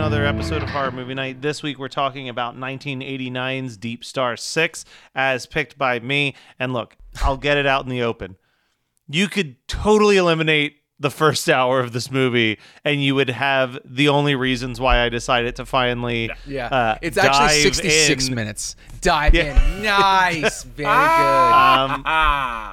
Another episode of Horror Movie Night. This week, we're talking about 1989's Deep Star 6, as picked by me. And look, I'll get it out in the open. You could totally eliminate the first hour of this movie, and you would have the only reasons why I decided to finally. Yeah, uh, it's actually dive 66 in. minutes. Dive Yeah. in. Nice. Very good. Um,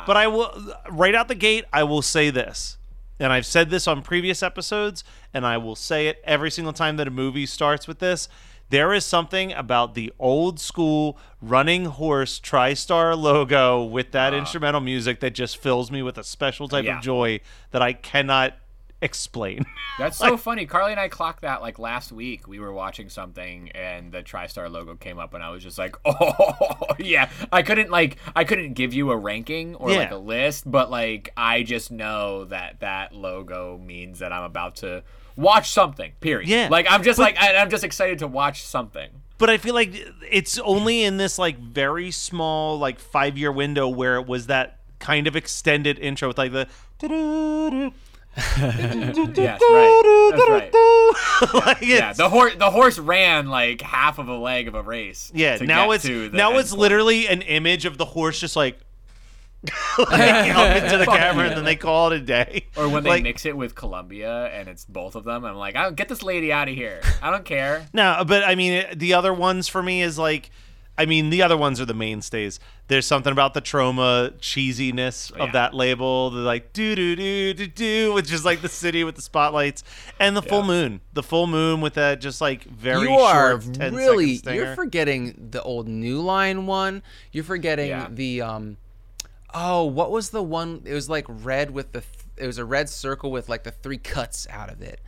but I will, right out the gate, I will say this. And I've said this on previous episodes, and I will say it every single time that a movie starts with this. There is something about the old school running horse TriStar logo with that ah. instrumental music that just fills me with a special type Yeah. of joy that I cannot explain. That's so funny. Carly and I clocked that like last week. We were watching something and the TriStar logo came up and I was just like, "Oh, yeah." I couldn't like I couldn't give you a ranking or like a list, but like I just know that that logo means that I'm about to watch something. Period. Yeah. Like I'm just But- like I, I'm just excited to watch something. but I feel like it's only in this like very small like five year window where it was that kind of extended intro with like the Yes, right. That's right. like Yeah, the horse the horse ran like half of a leg of a race. yeah now it's now it's point. literally an image of the horse just like like up into the camera yeah. and then they call it a day Or when they like, mix it with Columbia and it's both of them, I'm like, I get this lady out of here. I don't care. no but i mean the other ones for me is like i mean the other ones are the mainstays there's something about the trauma cheesiness of yeah. that label the like do do do do do which is like the city with the spotlights and the full moon the full moon with that just like very you are short 10 really you're forgetting the old New Line one. You're forgetting Yeah. the um oh, what was the one it was like red with the th- it was a red circle with like the three cuts out of it.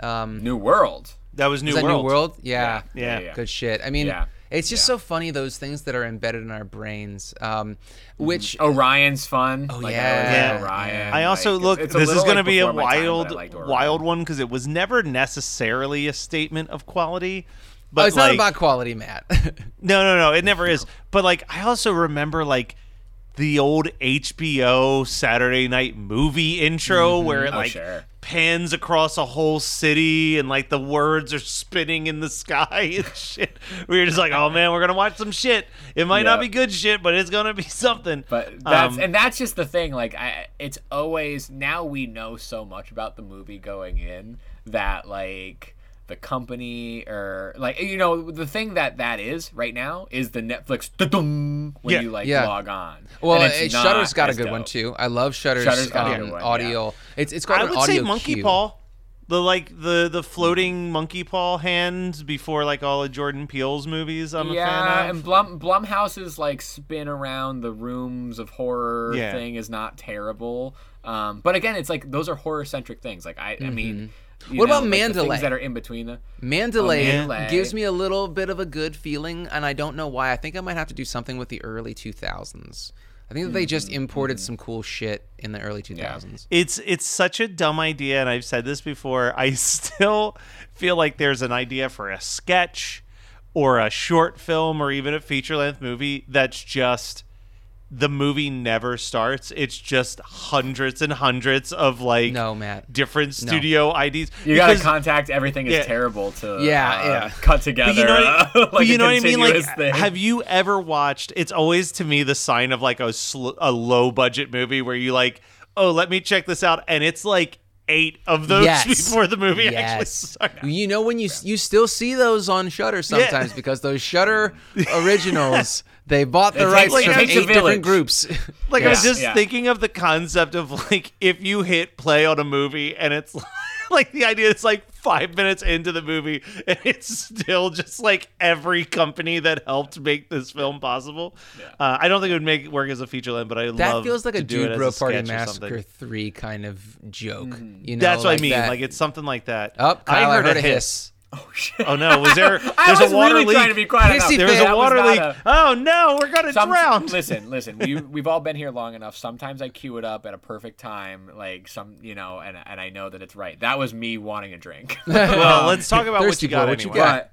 Um New World. that was new is that world New World? Yeah. Yeah. yeah. Good shit. I mean, Yeah. It's just Yeah. so funny those things that are embedded in our brains. Um, which Orion's fun. Oh, Like, yeah. always Yeah. Orion. I also like, look. it's a this is little, going to be a before time, wild, wild one because it was never necessarily a statement of quality. But oh, it's like, not about quality, Matt. No, no, no. It never is. But like, I also remember like the old HBO Saturday Night Movie intro where it Oh, like sure. pans across a whole city and like the words are spinning in the sky and shit. We were just like, oh man, we're gonna watch some shit. It might not be good shit, but it's gonna be something. But that's Um, and that's just the thing. Like, I, it's always now we know so much about the movie going in that like the company or like you know the thing that that is right now is the Netflix when Yeah. you like Yeah. log on. well, And it's Shudder's not got a as good one too. I love Shudder's, Shudder's got a um, good one, audio. It's it's got I an would say audio monkey cue. paw. The like the the floating monkey paw hand before like all of Jordan Peele's movies. I'm yeah, a fan of. Yeah and Blum Blumhouse's like spin around the rooms of horror Yeah. thing is not terrible. Um, but again, it's like those are horror centric things. Like I, I mean, you What know, about like the Mandalay? things that are in between the. Mandalay, Mandalay. gives me a little bit of a good feeling, and I don't know why. I think I might have to do something with the early 2000s. I think that they just Mm-hmm. imported some cool shit in the early 2000s. It's it's such a dumb idea, and I've said this before. I still feel like there's an idea for a sketch or a short film or even a feature length movie that's just the movie never starts. It's just hundreds and hundreds of like No, Matt. different No. studio IDs. You gotta contact everything is Yeah. terrible to Yeah, uh, yeah. cut together. But you know, uh, what, like you know what I mean? Like, continuous thing. have you ever watched? It's always to me the sign of like a sl- a low budget movie where you like, oh, let me check this out, and it's like eight of those Yes. before the movie actually Yes. You know when you you still see those on Shudder sometimes because those Shudder originals they bought the It rights takes- it from eight different village. groups. Like I was just yeah. thinking of the concept of like if you hit play on a movie and it's like the idea is like five minutes into the movie and it's still just like every company that helped make this film possible. Uh, I don't think it would make it work as a feature length, but I that love feels like a Dude Bro a Party or Massacre three kind of joke. Mm-hmm. You know, That's what like I mean. that. Like it's something like that. Oh, Kyle, I heard a hiss. Oh shit! Oh no! Was there? I was a water really leak. trying to be quiet. Hissy enough. there was a water not leak. a- Oh no! We're gonna Some- drown. Listen, listen. We we've all been here long enough. Sometimes I cue it up at a perfect time, like some, you know, and and I know that it's right. That was me wanting a drink. well, let's talk about what you got boy, what you anyway. got? But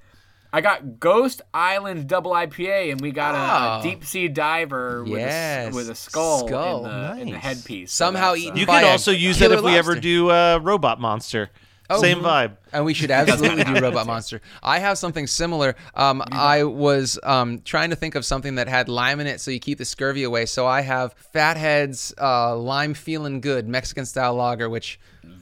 I got Ghost Island Double IPA, and we got a, a Oh. deep sea diver with, a, with a skull, Skull. in, the, in the headpiece. Somehow that's, uh, eaten You could also use that killer if we ever lobster. do uh, Robot Monster. Oh, Same mhm. vibe. And we should absolutely do Robot Monster. I have something similar. Um, I was um, trying to think of something that had lime in it so you keep the scurvy away. So I have Fathead's uh, Lime Feeling Good Mexican style lager, which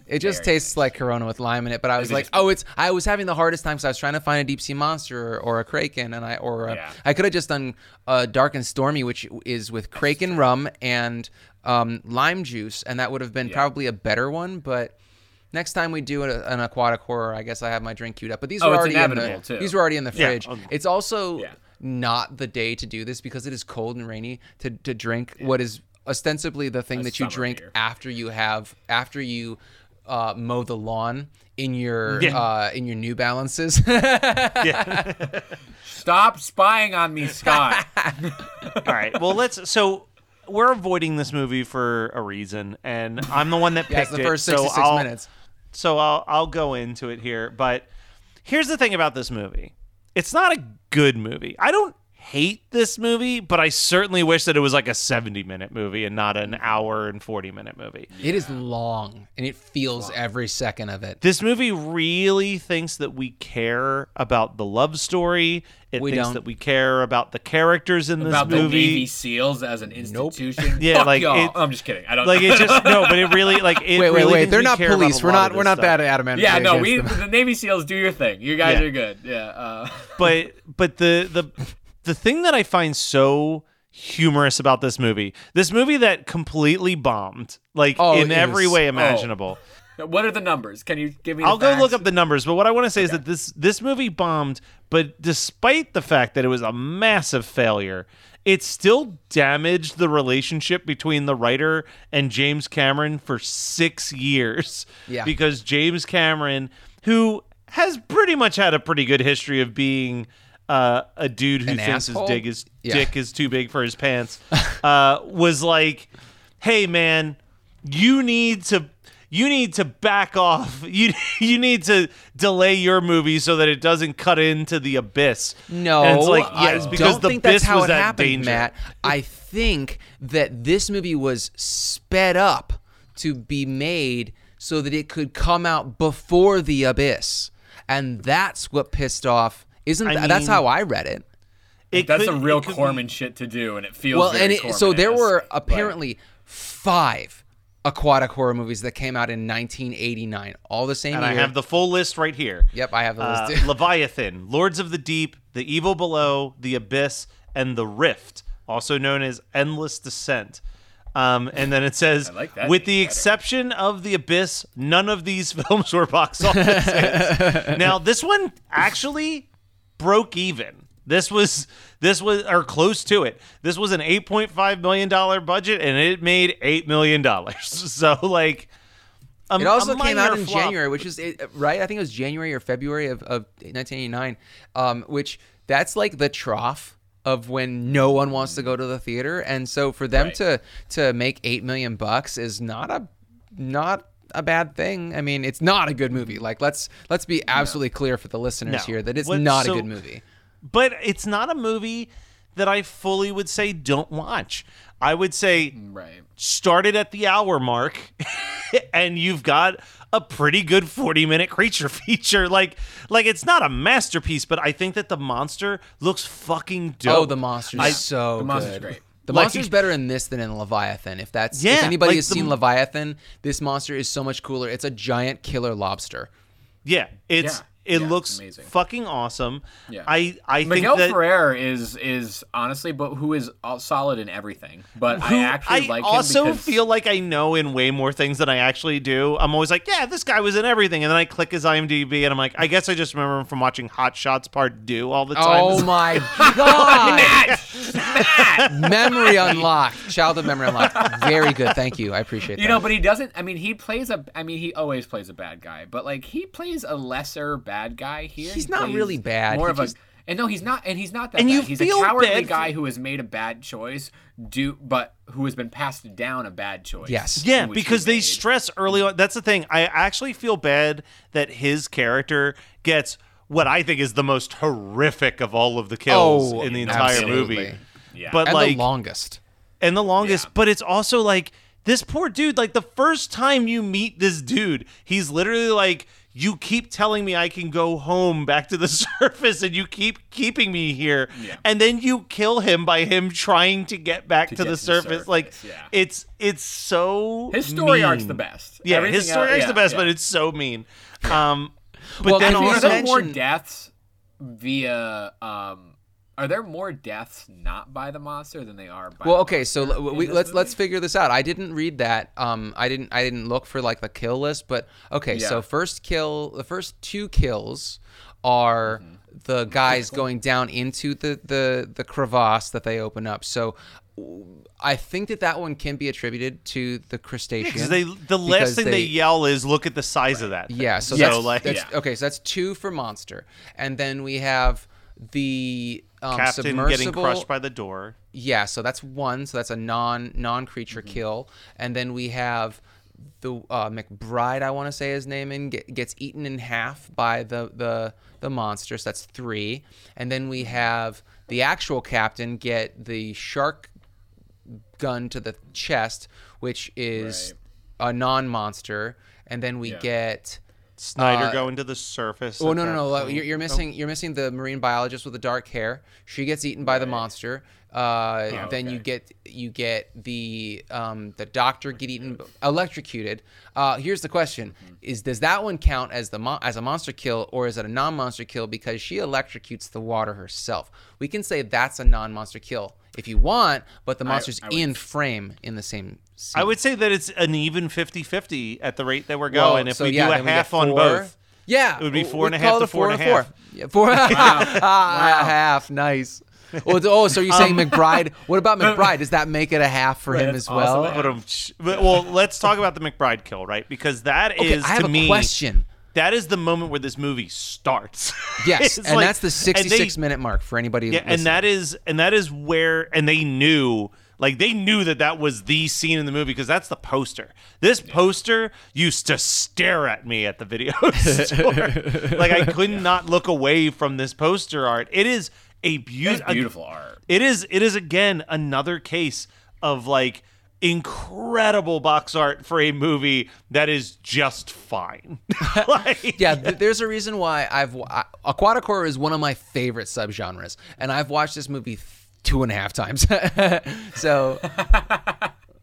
it just Very tastes like Corona with lime in it. But I was like, oh, it's. I was having the hardest time because I was trying to find a deep sea monster or, or a kraken, and I or a, Yeah. I could have just done uh, Dark and Stormy, which is with kraken rum and um, lime juice, and that would have been probably a better one, but. Next time we do a, an aquatic horror, I guess I have my drink queued up. But these Oh, were already in the, too. these were already in the Yeah, fridge. okay. It's also Yeah. not the day to do this because it is cold and rainy to, to drink what is ostensibly the thing A that you drink beer. after you have after you uh, mow the lawn in your Yeah. uh, in your New Balances. Stop spying on me, Scott. All right. Well, let's. So we're avoiding this movie for a reason, and I'm the one that picked it's the it. first so I'll- minutes. So I'll I'll go into it here, but here's the thing about this movie. It's not a good movie. I don't hate this movie, but I certainly wish that it was like a 70 minute movie and not an hour and 40 minute movie. It is long and it feels every second of it. This movie really thinks that we care about the love story. It We thinks don't. that we care about the characters in this About the movie. Navy SEALs as an institution. Yeah, Fuck like, y'all. it- I'm just kidding. I don't. like it just no, but it really like it Wait, wait, really wait! thinks They're we not care about police. a We're lot not. of We're this not stuff. bad at adamant. yeah, no, we them. the Navy SEALs do your thing. You guys Yeah. are good. Yeah. Uh, but but the the the thing that I find so humorous about this movie, this movie that completely bombed, like Oh, in every was- way oh. imaginable. what are the numbers? Can you give me? The I'll go look up the numbers, but what I want to say is that this this movie bombed, but despite the fact that it was a massive failure, it still damaged the relationship between the writer and James Cameron for 6 years. Yeah. Because James Cameron, who has pretty much had a pretty good history of being uh, a dude who An thinks asshole? his dig is Yeah. dick is too big for his pants, uh, was like, "Hey, man, you need to." You need to back off. You you need to delay your movie so that it doesn't cut into the abyss. No, and it's like yeah, I it's because don't the think that's abyss how was it that happened, danger. Matt. I think that this movie was sped up to be made so that it could come out before the abyss, and that's what pissed off. Isn't I that, that's how I read it? It That's could- a real it could be- Corman shit to do, and it feels Well, very and it, so there Corman-esque, were but- apparently five aquatic horror movies that came out in 1989, all the same and year. I have the full list right here. Yep, I have the Uh, list. Leviathan, Lords of the Deep, The Evil Below, The Abyss, and The Rift, also known as Endless Descent. Um, and then it says, like with the better. exception of The Abyss, none of these films were box office now, this one actually broke even. This was this was or close to it. This was an 8.5 million dollar budget and it made 8 million dollars. So like a, It also came out in flop. January, which is right. I think it was January or February of, of 1989. Um, which that's like the trough of when no one wants to go to the theater, and so for them Right. to to make eight million bucks is not a not a bad thing. I mean, it's not a good movie. Like let's let's be absolutely clear for the listeners No. here that it's What- not so- a good movie. but it's not a movie that I fully would say don't watch. I would say Right. start it at the hour mark and you've got a pretty good 40 minute creature feature like like it's not a masterpiece but i think that the monster looks fucking dope Oh, the monster's I- so The monster's good. great. The Like- monster's better in this than in Leviathan. If that's Yeah, if anybody like has the- seen Leviathan, this monster is so much cooler. It's a giant killer lobster. yeah it's Yeah, it yeah, looks amazing. fucking awesome Yeah. i i think Miguel that Ferrer is is honestly, but who is all solid in everything. But who I actually like him also because- feel like I know in way more things than I actually do. I'm always like, yeah, this guy was in everything, and then I click his IMDb, and I'm like, I guess I just remember him from watching Hot Shots Part Two all the time. Oh my god! memory unlocked. Childhood memory unlocked. Very good. Thank you. I appreciate that. You know, but he doesn't. I mean, he plays a. I mean, he always plays a bad guy, but like he plays a lesser bad guy here. He's He not really bad. More He of just- a. And no, he's not. And he's not that. And bad. you he's feel a cowardly bad guy who has made a bad choice, do but who has been passed down a bad choice. Yes. Yeah, because they stress early on. That's the thing. I actually feel bad that his character gets what I think is the most horrific of all of the kills Oh, in the entire absolutely. movie. Yeah. But and like, the longest. and the longest. Yeah. But it's also like this poor dude. Like the first time you meet this dude, he's literally like, "You keep telling me I can go home back to the surface, and you keep keeping me here." Yeah. And then you kill him by him trying to get back to, get the, to the surface. Like yeah. it's it's so His story arc's the best. Yeah, Everything his story else- arc's yeah, the best, yeah. but it's so mean. Um, but Well, then are also, there more deaths via um are there more deaths not by the monster than they are by Well, the okay, so l- we, let's movie? let's figure this out. I didn't read that. Um, I didn't I didn't look for like the kill list, but okay. So first kill, the first two kills are Mm-hmm. the guys going down into the the the crevasse that they open up. So. W- I think that that one can be attributed to the crustacean. because they the last thing they, yell is, "Look at the size of that." thing." Yeah, so so that's, like that's Yeah. okay. So that's two for monster, and then we have the um, Captain submersible. getting crushed by the door. Yeah, so that's one. So that's a non non creature Mm-hmm. kill, and then we have the uh, McBride. I want to say his name in get, gets eaten in half by the the the monster. So that's three, and then we have the actual captain get the shark gun to the chest, which is a non monster, and then we Yeah. get. Snyder Uh, going to the surface. Oh no no no! point. You're, you're missing you're missing the marine biologist with the dark hair. She gets eaten by the monster. Uh, then you get you get the um, the doctor get eaten electrocuted. Uh, here's the question: Is does that one count as the mon- as a monster kill or is it a non-monster kill because she electrocutes the water herself? We can say that's a non-monster kill if you want, but the monster's I would- in frame in the same. Scene. I would say that it's an even 50-50 at the rate that we're Well, going. if so we yeah, do a half on both, Yeah, It would be four and a half to four and a half. Yeah, four a half. Nice. Oh, oh, so you're saying Um, McBride? What about McBride? Does that make it a half for him as well? awesome. Um, but- well, let's talk about the McBride kill, right? Because that is Okay, I have to a me question. That is the moment where this movie starts. Yes, and like- that's the and they- 66 minute mark for anybody. Yeah, and that is and that is where and they knew like they knew that that was the scene in the movie because that's the poster. This poster used to stare at me at the video store. like I could not look away from this poster art. It is a It's beautiful beautiful art. It is it is again another case of like incredible box art for a movie that is just fine. like, yeah, th- there's a reason why I've wa- I- aquatic horror is one of my favorite subgenres, and I've watched this movie th- two and a half times. so,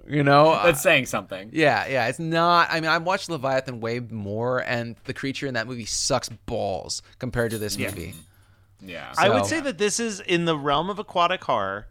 you know, uh, That's saying something. Yeah, yeah. It's not. I mean, I've watched Leviathan way more, and the creature in that movie sucks balls compared to this movie. Yeah. I would say that this is in the realm of aquatic horror.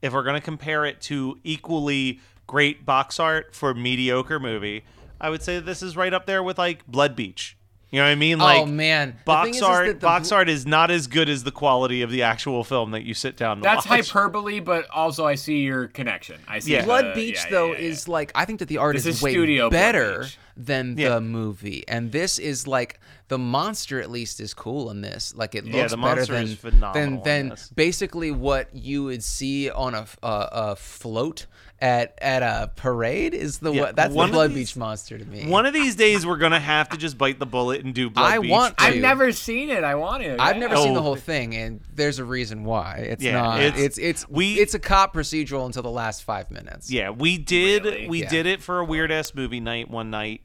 If we're going to compare it to equally great box art for mediocre movie, I would say this is right up there with like Blood Beach. You know what I mean? Oh, like oh man, box is, is art that the box bl- art is not as good as the quality of the actual film that you sit down to That's watch. hyperbole, but also I see your connection. I see. Yeah. the- Blood Beach yeah, though yeah, yeah. is like I think that the art This is, is way studio Blood better Beach. Than Yeah. the movie, and this is like the monster at least is cool in this. Like it looks Yeah, the better monster than than than this. basically what you would see on a, a, a float at at a parade is the Yeah, that's one the Blood these- Beach monster to me. One of these days we're gonna have to just bite the bullet and do Blood I Beach. want to. I've never seen it. I want it. I've never seen the Oh. whole thing, and there's a reason why. It's Yeah, not. it's- It's it's we- it's a cop procedural until the last five minutes. Yeah, we did. Really? We Yeah. did it for a weird ass movie night one night,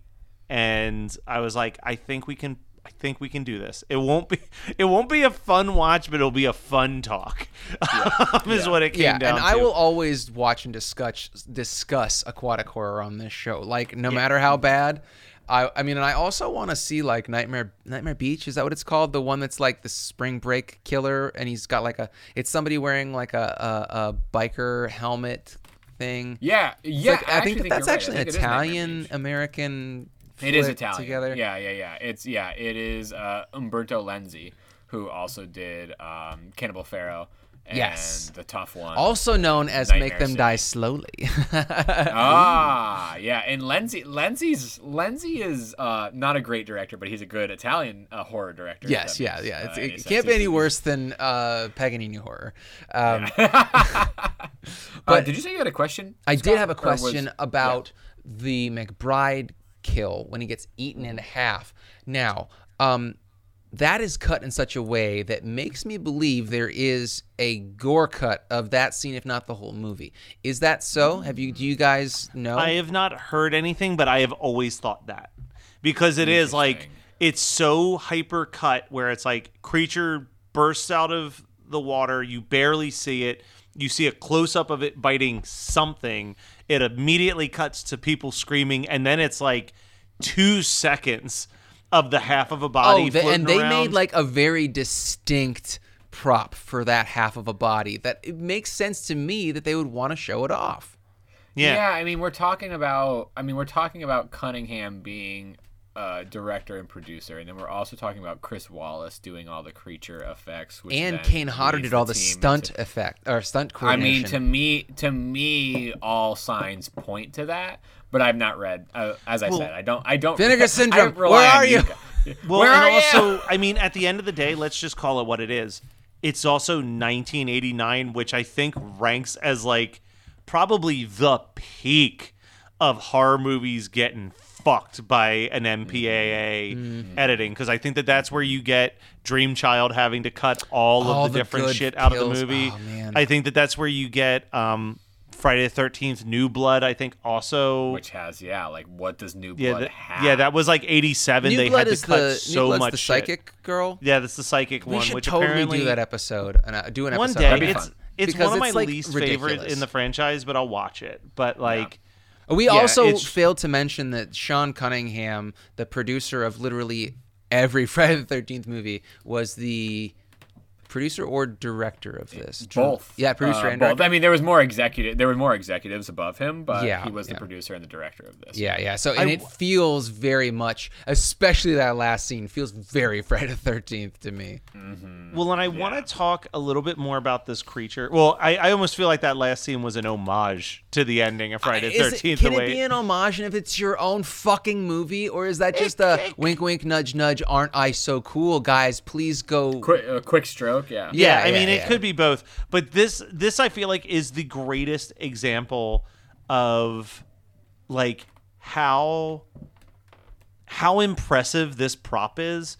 and I was like, I think we can. I think we can do this. It won't be. It won't be a fun watch, but it'll be a fun talk. is what it came yeah, down and I will always watch and discuss discuss aquatic horror on this show. Like no matter how bad. I, I mean, and I also want to see like Nightmare Nightmare Beach. Is that what it's called? The one that's like the spring break killer, and he's got like a. It's somebody wearing like a a, a biker helmet thing. Yeah, yeah. like- I, think that actually that's you're right. Actually an it is Nightmare Italian American. It is Italian. together. Yeah, yeah, yeah. It's yeah. It is uh, Umberto Lenzi, who also did um, Cannibal Ferox. And Yes. the tough one. Also known as Make Them City. Die Slowly. ah, yeah, and Lenzi, Lenzi's Lenzi is uh, not a great director, but he's a good Italian uh, horror director. yes, yeah, makes, yeah. uh, It's, it can't be any worse than uh, Paganini horror. Um, Uh, did you say you had a question? I Scott? did have a Or was- question about the McBride kill when he gets eaten in half. Now, um, that is cut in such a way that makes me believe there is a gore cut of that scene, if not the whole movie. Is that so? Have you? Do you guys know? I have not heard anything, but I have always thought that because it is like it's so hyper cut where it's like creature bursts out of the water, you barely see it, you see a close up of it biting something, it immediately cuts to people screaming, and then it's like two seconds of the half of a body. oh, the, and they around. made like a very distinct prop for that half of a body that it makes sense to me that they would want to show it off. yeah. Yeah, I mean, we're talking about. I mean, we're talking about Cunningham being uh, director and producer, and then we're also talking about Chris Walas doing all the creature effects. Which And Kane Hodder leads did all the team stunt into- effect or stunt crew. I mean, to me, to me, all signs point to that. But I've not read. Uh, as I said, I don't. I don't. Vinegar I Syndrome, rely where are you? guys. Well, Where and are you? also, I mean, at the end of the day, let's just call it what it is. It's also 1989, which I think ranks as like probably the peak of horror movies getting fucked by an MPAA Mm-hmm. editing because I think that that's where you get Dream Child having to cut all, All of the, the different good shit out of the movie. Oh, man. I think that that's where you get um, Friday the 13th New Blood. I think also Which has yeah, like what does New yeah, Blood that- have? yeah, that was like 87. They Blood had to is cut the so New Blood's much the shit. psychic girl. Yeah, that's the psychic We one, should which totally apparently do that episode and uh, do an one episode. day. That'd be It's fun. it's Because one of my like, least ridiculous. favorites in the franchise, but I'll watch it. But like, We Yeah, also failed to mention that Sean Cunningham, the producer of literally every Friday the Thirteenth movie, was the producer or director of this. both. Yeah, producer Uh, and both. director. I mean, there was more executive. There were more executives above him, but Yeah, he was the producer and the director of this. Yeah, yeah. So and it feels very much, especially that last scene, feels very Friday the Thirteenth to me. well, and I want to talk a little bit more about this creature. Well, I, I almost feel like that last scene was an homage to the ending of Friday the Thirteenth. can the it be an homage and if it's your own fucking movie, or is that just a wink, wink, nudge, nudge? Aren't I so cool, guys? Please go. Quick, a quick stroke. Yeah. yeah, Yeah, I yeah, mean, it yeah. could be both. But this this I feel like is the greatest example of like how how impressive this prop is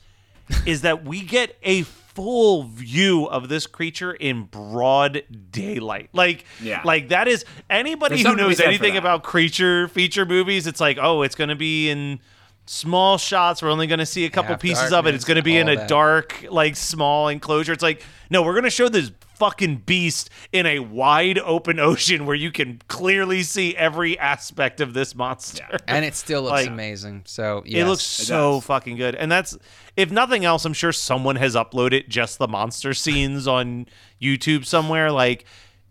is that we get a full view of this creature in broad daylight. Like Yeah. like that is anybody There's who something to be knows anything about creature feature movies, it's like, "Oh, it's going to be in small shots. We're only going to see a couple Half pieces of it. It's going to be in a that. dark, like small enclosure. It's like, no, we're going to show this fucking beast in a wide open ocean where you can clearly see every aspect of this monster. And it still looks Like, amazing. So It yes. looks so does. fucking good. And that's if nothing else, I'm sure someone has uploaded just the monster scenes on YouTube somewhere. Like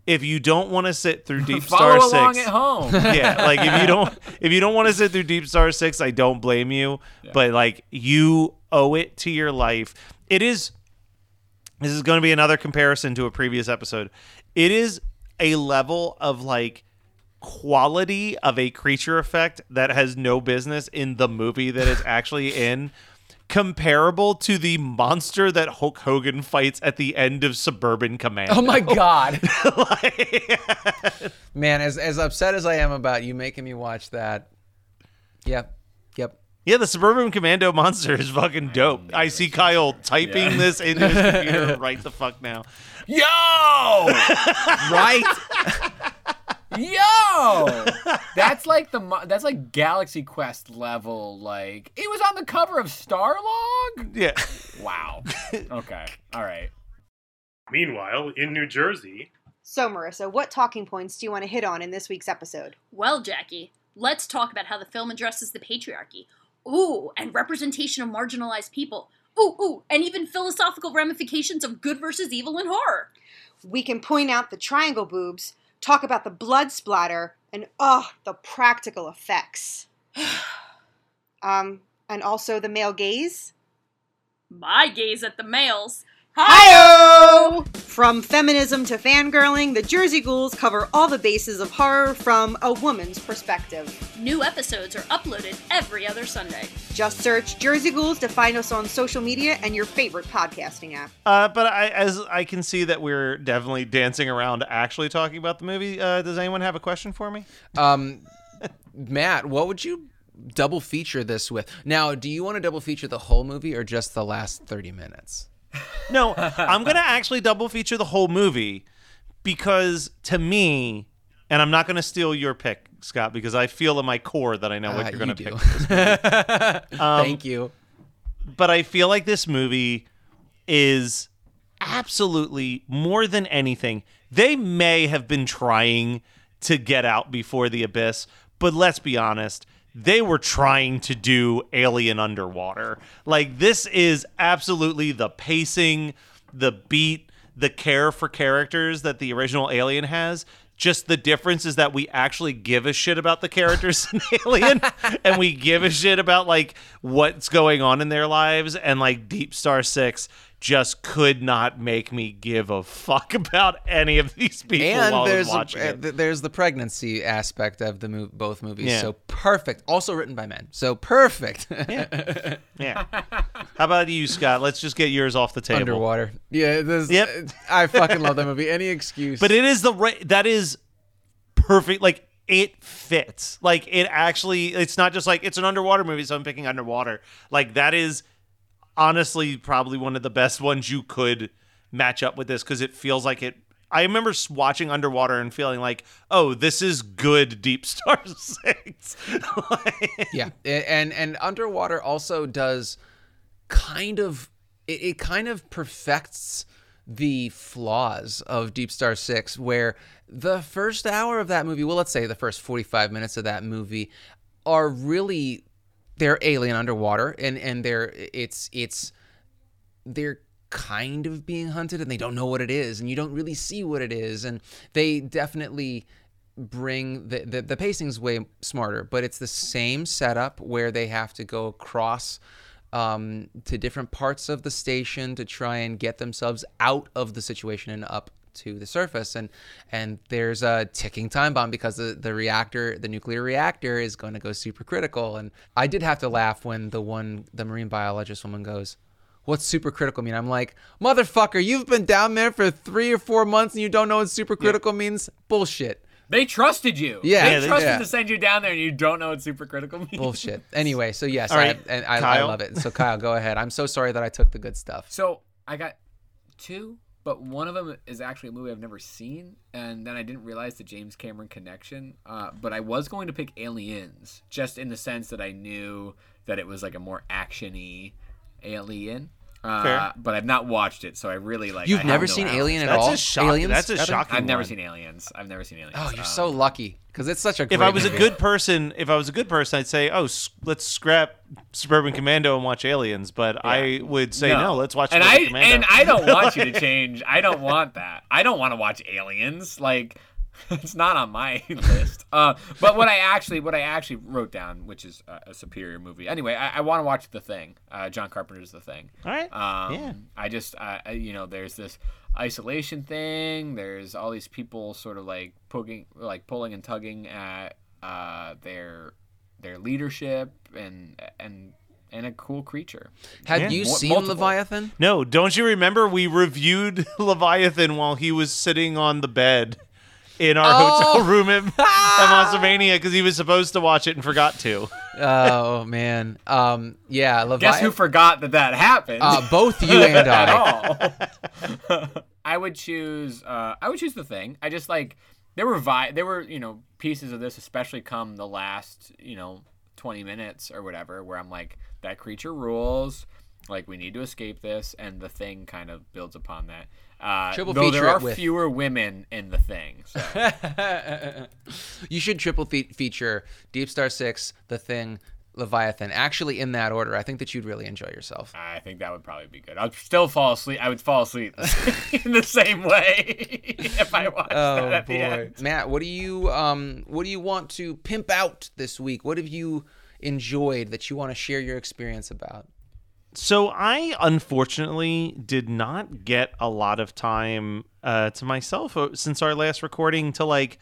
if you don't want to sit through Deep Star along Six, at home. yeah, like if you don't if you don't want to sit through Deep Star Six, I don't blame you. But like you owe it to your life. It is. This is going to be another comparison to a previous episode. It is a level of like quality of a creature effect that has no business in the movie that it's actually in comparable to the monster that Hulk Hogan fights at the end of Suburban Commando. Oh my god, Like- man! As as upset as I am about you making me watch that, yep, yep. yeah, the Suburban Commando monster is fucking dope. I see Kyle typing Yeah. this in his computer right the fuck now. Yo! Right? Yo! That's like the that's like Galaxy Quest level. Like it was on the cover of Starlog. Yeah. Wow. Okay. All right. Meanwhile, in New Jersey, So, Marissa, what talking points do you want to hit on in this week's episode? Well, Jackie, let's talk about how the film addresses the patriarchy. Ooh, and representation of marginalized people. Ooh, ooh, and even philosophical ramifications of good versus evil in horror. We can point out the triangle boobs, talk about the blood splatter, and oh, the practical effects. um, and also the male gaze. My gaze at the males. Hi! From feminism to fangirling, the Jersey Ghouls cover all the bases of horror from a woman's perspective. New episodes are uploaded every other Sunday. Just search Jersey Ghouls to find us on social media and your favorite podcasting app. Uh, but I, as I can see that we're definitely dancing around actually talking about the movie. Uh, does anyone have a question for me? Um, Matt, what would you double feature this with? Now, do you want to double feature the whole movie or just the last thirty minutes? No, I'm gonna actually double feature the whole movie because to me, and I'm not gonna steal your pick, Scott, because I feel in my core that I know what Uh, you're gonna you pick. for this movie. Um, Thank you. but I feel like this movie is absolutely more than anything. They may have been trying to get out before the abyss, but let's be honest, they were trying to do Alien Underwater. Like this is absolutely the pacing, the beat, the care for characters that the original Alien has. Just the difference is that we actually give a shit about the characters in Alien and we give a shit about like what's going on in their lives and like Deep Star 6 just could not make me give a fuck about any of these people while And I was there's watching a, uh, it. th- there's the pregnancy aspect of the mov- both movies. Yeah. So perfect. Also written by men. So perfect. Yeah. How about you, Scott? Let's just get yours off the table. Underwater. Yeah. This, Yep. I fucking love that movie. Any excuse. But it is the right. That is perfect. Like it fits. Like it actually. It's not just like it's an underwater movie, so I'm picking underwater. Like that is honestly probably one of the best ones you could match up with this because it feels like it. I remember watching Underwater and feeling like, oh, this is good Deep Star Six. Yeah and and underwater also does kind of it, it kind of perfects the flaws of deep star 6 where the first hour of that movie well let's say the first 45 minutes of that movie are really they're alien underwater and and they're it's it's they're kind of being hunted and they don't know what it is and you don't really see what it is and they definitely bring the, the the pacing's way smarter but it's the same setup where they have to go across um, to different parts of the station to try and get themselves out of the situation and up to the surface. And and there's a ticking time bomb because the, the reactor the nuclear reactor is going to go supercritical and i did have to laugh when the one the marine biologist woman goes what's supercritical mean? I'm like motherfucker you've been down there for three or four months and you don't know what supercritical means? Bullshit. They trusted you. Yeah, They they- trusted yeah. to send you down there, and you don't know what supercritical means. bullshit. Anyway so yes All right, I, and I, I love it. So kyle go ahead. I'm so sorry that i took the good stuff. So I got two, but one of them is actually a movie I've never seen, and then I didn't realize the James Cameron connection. Uh, but I was going to pick Aliens, just in the sense that I knew that it was like a more actiony Alien. Uh, Fair. but I've not watched it, so I really like. It. You've I never no seen knowledge. Alien at That's all? a shock- Aliens? that's a Evan? shocking I've never one. seen Aliens. I've never seen Aliens. Oh, you're Um, so lucky because it's such a. If I was a good person, if I was a good person, I'd say, "Oh, s- let's scrap Suburban Commando and watch Aliens." But I would say, "No, let's watch and Suburban I Commando." and I don't want you to change. I don't want that. I don't want to watch Aliens. Like it's not on my list. Uh, but what I actually what I actually wrote down, which is a, a superior movie. Anyway, I, I want to watch The Thing. Uh, John Carpenter's The Thing. All right. Um, Yeah. I just, I, I- you know, there's this isolation thing. There's all these people sort of like pulling, like pulling and tugging at uh, their their leadership and and and a cool creature. Have Yeah. you Mul- seen multiple. Leviathan? No, don't you remember we reviewed Leviathan while he was sitting on the bed in our Oh. hotel room at, at Monstermania because he was supposed to watch it and forgot to. oh man, um, yeah, Leviathan. Guess who forgot that that happened? Uh, both you and I. all. I would choose. Uh, I would choose the thing. I just like there were vi- there were you know pieces of this, especially come the last you know twenty minutes or whatever, where I'm like that creature rules. Like we need to escape this, and the thing kind of builds upon that. Uh, Triple though feature there are fewer women in the thing. So. you should triple fe- feature Deep Star Six, The Thing, Leviathan. Actually, in that order. I think that you'd really enjoy yourself. I think that would probably be good. I'd still fall asleep. I would fall asleep in the same way if I watched that Oh at the boy. Matt, what do you um, what do you want to pimp out this week? What have you enjoyed that you want to share your experience about? So I unfortunately did not get a lot of time uh, to myself uh, since our last recording to like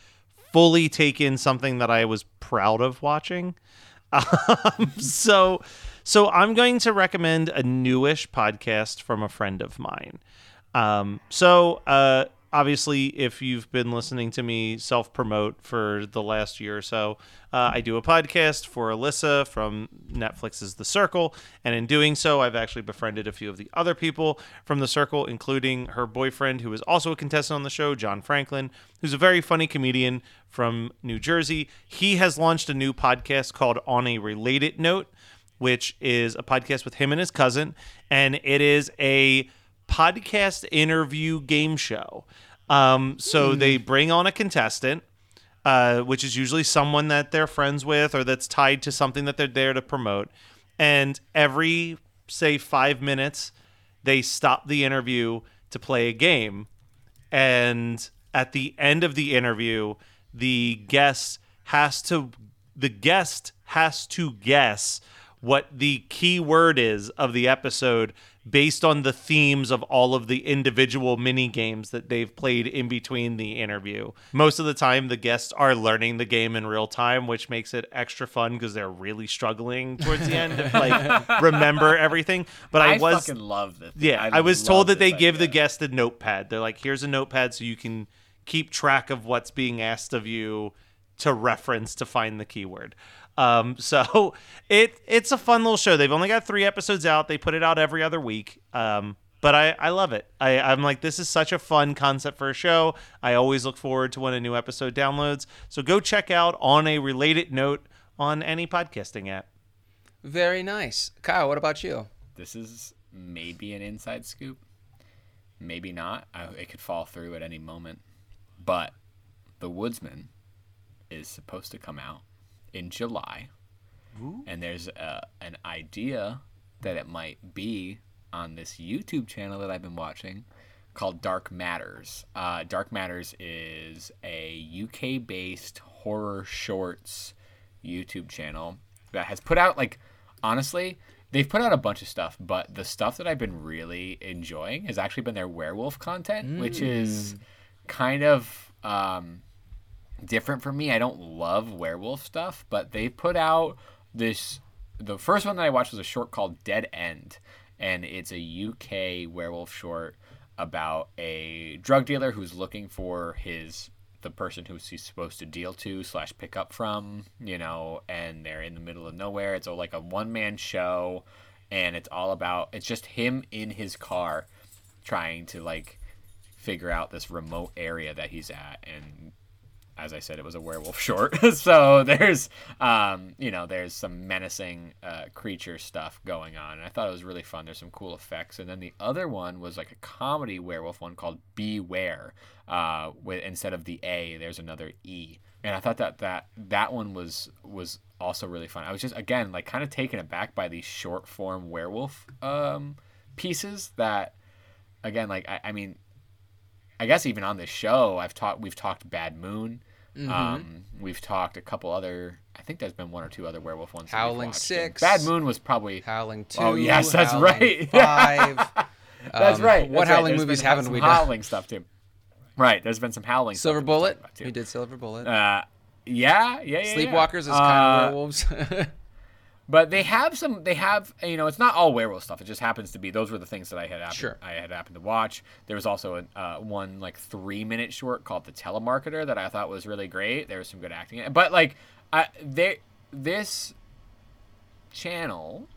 fully take in something that I was proud of watching. Um, so, so I'm going to recommend a newish podcast from a friend of mine. Um, so, uh, obviously, if you've been listening to me self promote for the last year or so, uh, I do a podcast for Alyssa from Netflix's The Circle. And in doing so, I've actually befriended a few of the other people from The Circle, including her boyfriend, who is also a contestant on the show, John Franklin, who's a very funny comedian from New Jersey. He has launched a new podcast called On a Related Note, which is a podcast with him and his cousin. And it is a podcast interview game show. Um, so they bring on a contestant, uh, which is usually someone that they're friends with or that's tied to something that they're there to promote. And every, say, five minutes, they stop the interview to play a game. And at the end of the interview, the guest has to the guest has to guess what the key word is of the episode based on the themes of all of the individual mini games that they've played in between the interview. Most of the time the guests are learning the game in real time, which makes it extra fun because they're really struggling towards the end to like remember everything. But I, I was fucking love this. yeah, I, was told that they this give the guest a notepad. They're like, here's a notepad so you can keep track of what's being asked of you to reference to find the keyword. Um, so it it's a fun little show. They've only got three episodes out. They put it out every other week. Um, but I, I love it. I, I'm like, this is such a fun concept for a show. I always look forward to when a new episode downloads. So go check out on a related note on any podcasting app. Very nice, Kyle. What about you? This is maybe an inside scoop, maybe not. I, it could fall through at any moment. But The Woodsman is supposed to come out in July, and there's a, an idea that it might be on this YouTube channel that I've been watching called Dark Matters. Uh, Dark Matters is a UK based horror shorts YouTube channel that has put out, like, honestly, they've put out a bunch of stuff, but the stuff that I've been really enjoying has actually been their werewolf content, which is kind of. Um, different for me. I don't love werewolf stuff, but they put out this. The first one that I watched was a short called Dead End, and it's a UK werewolf short about a drug dealer who's looking for his the person who's he's supposed to deal to slash pick up from, you know, and they're in the middle of nowhere. It's all like a one man show, and it's all about it's just him in his car trying to like figure out this remote area that he's at and as I said, it was a werewolf short. so there's, um, you know, there's some menacing uh, creature stuff going on. And I thought it was really fun. There's some cool effects. And then the other one was like a comedy werewolf one called Beware. Uh, with instead of the A, there's another E. And I thought that that that one was was also really fun. I was just again like kind of taken aback by these short form werewolf um, pieces that again like I, I mean I guess even on this show, I've talked. We've talked Bad Moon. Mm-hmm. Um, we've talked a couple other. I think there's been one or two other werewolf ones. Howling. Six. Bad Moon was probably. Howling Two. Oh, yes, that's Howling right. Five. That's Um, right. What that's. Howling There's movies been haven't some we done? Howling stuff too. Right. There's been some howling. Silver Bullet. talked about, too. We did Silver Bullet. Uh, yeah, yeah, yeah. yeah. Sleepwalkers is Uh, kind of werewolves. But they have some. They have you know, it's not all werewolf stuff. It just happens to be. Those were the things that I had happened, Sure. I had happened to watch. There was also a, uh, one like three minute short called The Telemarketer that I thought was really great. There was some good acting, in it. but like, I, they this channel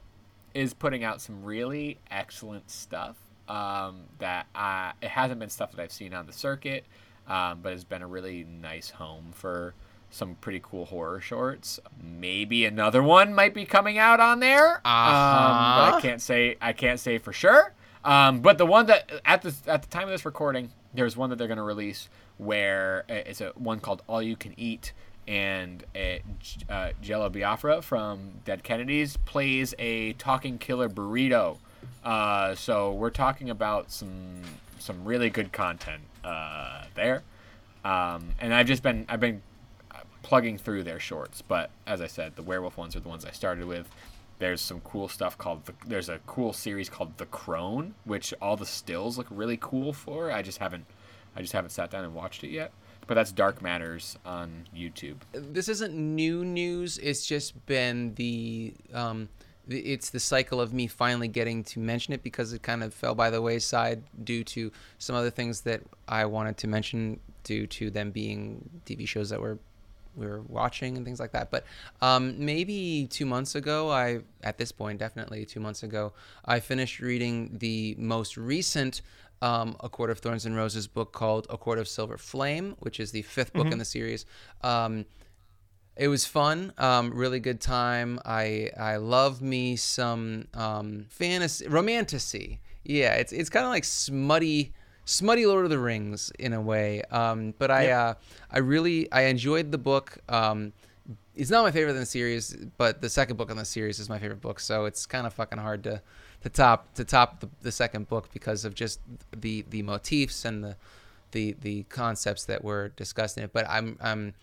is putting out some really excellent stuff. Um, that uh, it hasn't been stuff that I've seen on the circuit, um, but has been a really nice home for some pretty cool horror shorts. Maybe another one might be coming out on there. Um, but I Uh-huh. can't say I can't say for sure. Um, but the one that at the at the time of this recording, there's one that they're going to release where uh, it's a one called All You Can Eat, and uh, uh, Jello Biafra from Dead Kennedys plays a talking killer burrito. Uh, so we're talking about some some really good content uh, there. Um, and I've just been I've been uh, plugging through their shorts, but as I said, the werewolf ones are the ones I started with. There's some cool stuff called the, there's a cool series called The Crone, which all the stills look really cool for. I just haven't I just haven't sat down and watched it yet. But that's Dark Matters on YouTube. this isn't new news. It's just been the um, it's the cycle of me finally getting to mention it because it kind of fell by the wayside due to some other things that I wanted to mention due to them being TV shows that were we were watching and things like that. But um, maybe two months ago, I at this point definitely two months ago, I finished reading the most recent um, A Court of Thorns and Roses book called A Court of Silver Flame, which is the 5th book in the series. Um, it was fun, um, really good time. I I love me some um, fantasy, romantasy. Yeah, it's it's kind of like smutty, smutty Lord of the Rings in a way. Um, but I uh, I really I enjoyed the book. Um, it's not my favorite in the series, but the second book in the series is my favorite book. So it's kind of fucking hard to to top to top the, the second book because of just the the motifs and the the the concepts that were discussed in it. But I'm I'm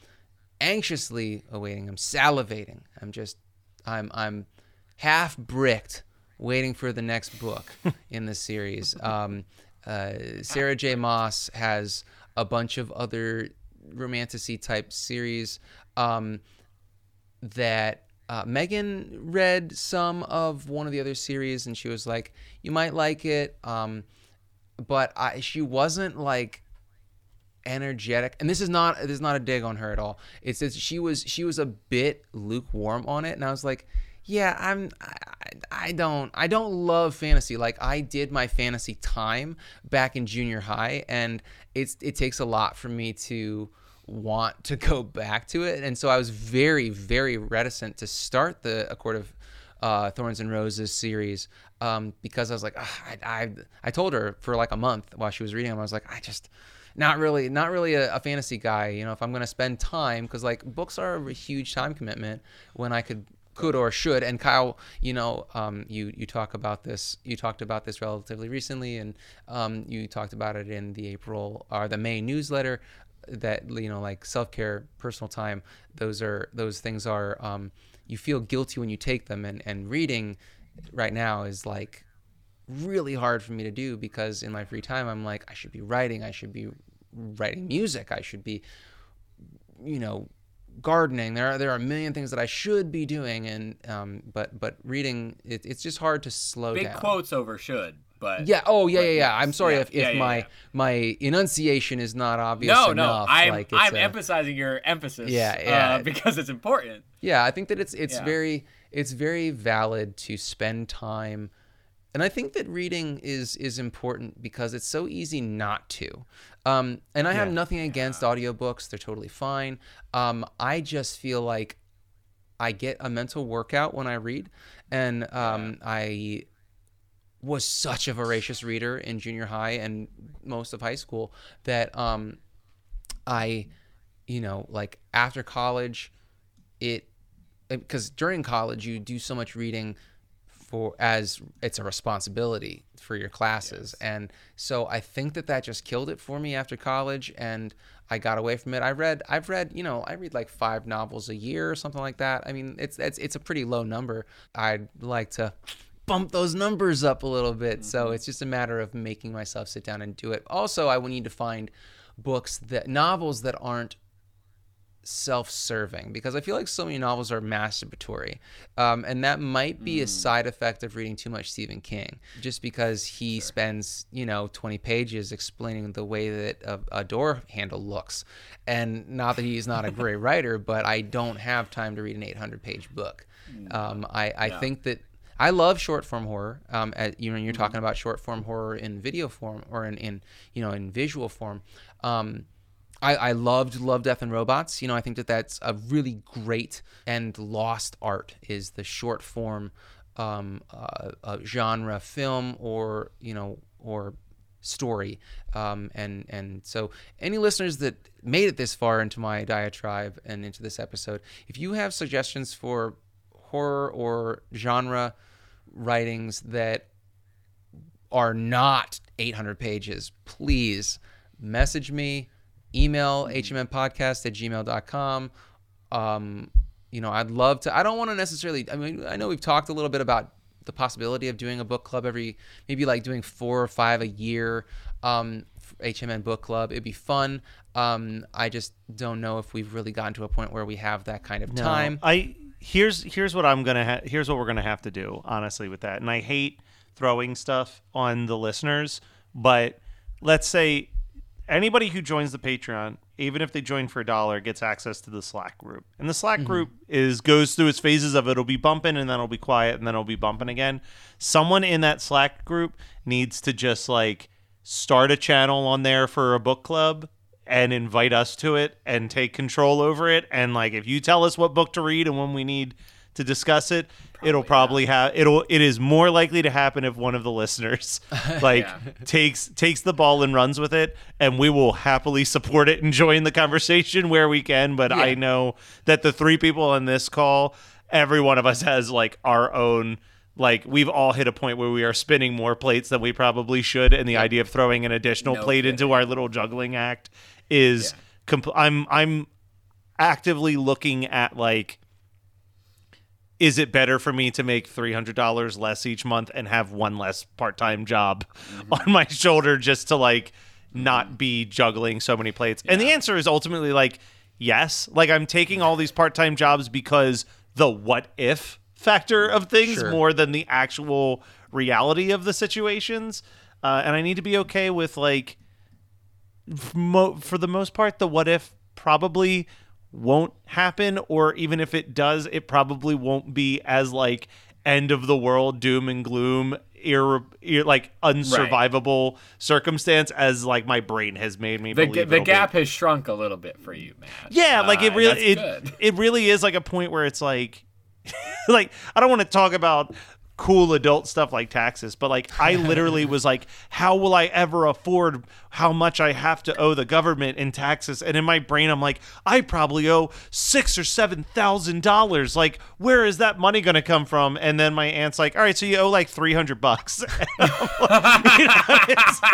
anxiously awaiting. I'm salivating. I'm just I'm I'm half bricked waiting for the next book in the series. Um, uh, Sarah J. Maas has a bunch of other romantasy type series um, that uh, Megan read some of one of the other series and she was like, "You might like it," um, but I, she wasn't like energetic and this is not this is not a dig on her at all it's that she was she was a bit lukewarm on it and i was like yeah i'm I, don't i don't love fantasy like i did my fantasy time back in junior high and it's it takes a lot for me to want to go back to it and so i was very very reticent to start the a court of uh, Thorns and Roses series um, because I was like, I, I, I told her for like a month while she was reading them, I was like, I just, not really, not really a, a fantasy guy. You know, if I'm going to spend time, because like books are a huge time commitment when I could, could or should. And Kyle, you know, um, you you talk about this, you talked about this relatively recently, and um, you talked about it in the April or the May newsletter that you know like self-care personal time those are those things are um, you feel guilty when you take them and and reading right now is like really hard for me to do because in my free time I'm like I should be writing I should be writing music I should be you know gardening there are there are a million things that I should be doing and um but but reading it, it's just hard to slow Big down Big quotes over should, but yeah oh yeah yeah yeah I'm sorry yeah, if, if yeah, yeah, my my enunciation is not obvious No, enough no, I'm like I'm a- emphasizing your emphasis. Yeah, yeah. uh, because it's important. Yeah, I think that it's it's very it's very valid to spend time and I think that reading is is important because it's so easy not to. Um, and I have nothing against audiobooks; they're totally fine. Um, I just feel like I get a mental workout when I read, and um, I was such a voracious reader in junior high and most of high school that um, I, you know, like after college, it because during college you do so much reading for as it's a responsibility for your classes. And so i think that that just killed it for me after college and i got away from it. I read i've read you know i read like five novels a year or something like that. I mean it's it's, it's a pretty low number. I'd like to bump those numbers up a little bit. So mm-hmm. it's just a matter of making myself sit down and do it. Also i would need to find books that novels that aren't self-serving because I feel like so many novels are masturbatory, um, and that might be a side effect of reading too much Stephen King. Just because he spends you know 20 pages explaining the way that a, a door handle looks, and not that he's not a great writer, but I don't have time to read an 800-page book. Um, I, I think that I love short form horror. Um, at, you know, you're talking about short form horror in video form or in, in you know in visual form. Um, I, I loved Love, Death, and Robots. You know, I think that that's a really great and lost art is the short form um, uh, uh, genre film or you know or story. Um, and and so any listeners that made it this far into my diatribe and into this episode, if you have suggestions for horror or genre writings that are not 800 pages, please message me, email hmnpodcast at gmail.com. Um, you know, I'd love to. I don't want to necessarily. I mean, I know we've talked a little bit about the possibility of doing a book club every, maybe like doing four or five a year. Um, HMN book club. It'd be fun. Um, I just don't know if we've really gotten to a point where we have that kind of time. I here's here's what I'm gonna ha- here's what we're gonna have to do honestly with that. And I hate throwing stuff on the listeners, but let's say anybody who joins the Patreon, even if they join for a dollar, gets access to the Slack group. And the Slack mm-hmm. group is goes through its phases of it'll be bumping and then it'll be quiet and then it'll be bumping again. Someone in that Slack group needs to just like start a channel on there for a book club and invite us to it and take control over it and like if you tell us what book to read and when we need to discuss it it'll probably have it'll it is more likely to happen if one of the listeners like takes takes the ball and runs with it and we will happily support it and join the conversation where we can but i know that the three people on this call every one of us has like our own like we've all hit a point where we are spinning more plates than we probably should and the idea of throwing an additional No plate into our little juggling act is compl- i'm i'm actively looking at like is it better for me to make $300 less each month and have one less part-time job on my shoulder just to like not be juggling so many plates? And the answer is ultimately like yes. Like i'm taking all these part-time jobs because the what if factor of things Sure. more than the actual reality of the situations. Uh, and i need to be okay with like mo- for the most part, the what if probably won't happen, or even if it does, it probably won't be as like end of the world, doom and gloom, ir- ir- like unsurvivable circumstance as like my brain has made me The, believe. ga- the it'll be. gap has shrunk a little bit for you, man. Yeah, like it Uh, really it good. it really is like a point where it's like like I don't want to talk about cool adult stuff like taxes, but like I literally was like, how will I ever afford how much I have to owe the government in taxes? And in my brain, I'm like, I probably owe six or seven thousand dollars. Like, where is that money going to come from? And then my aunt's like, all right, so you owe like three hundred bucks. Like, you know,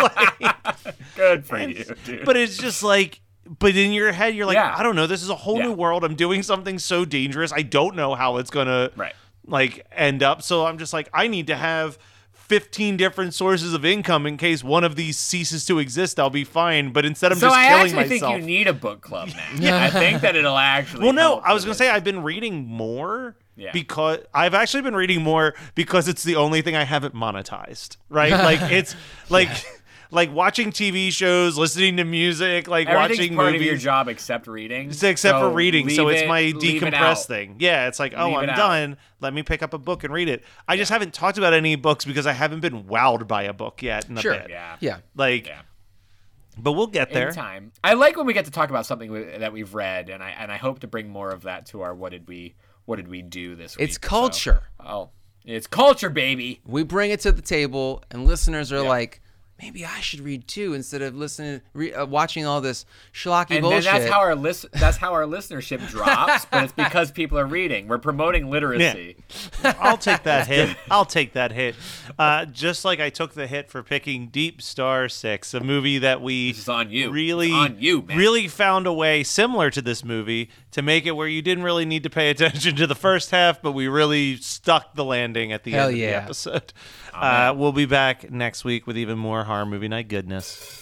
like, Good for you, dude. but it's just like but in your head you're like Yeah. i don't know this is a whole Yeah. new world i'm doing something so dangerous i don't know how it's gonna Right. Like end up so i'm just like i need to have 15 different sources of income in case one of these ceases to exist i'll be fine but instead i'm so just I killing actually myself think you need a book club now. yeah. I think that it'll actually. well, no, I was gonna it. say I've been reading more Yeah. because I've actually been reading more because it's the only thing I haven't monetized. Right? like it's like like watching TV shows, listening to music, like Everything's watching part movies. of your job except reading. Except for reading, so leave it's it- my leave it decompress thing. Yeah, it's like, oh, Leave I'm done. Let me pick up a book and read it. I just haven't talked about any books because I haven't been wowed by a book yet in a Sure. bit. Yeah. Yeah. Like, Yeah. but we'll get there. In time. I like when we get to talk about something we, that we've read, and I and I hope to bring more of that to our what did we what did we do this week. It's So- culture. oh, it's culture, baby. We bring it to the table, and listeners are like, maybe I should read too instead of listening, re- uh, watching all this schlocky And bullshit. then that's how our list that's how our listenership drops, but it's because people are reading. We're promoting literacy. I'll take that hit. I'll take that hit. Uh, just like I took the hit for picking Deepstar Six, a movie that we This is on you. really, on you, man. really found a way similar to this movie to make it where you didn't really need to pay attention to the first half, but we really stuck the landing at the Hell end yeah. of the episode. Uh, we'll be back next week with even more horror movie night goodness.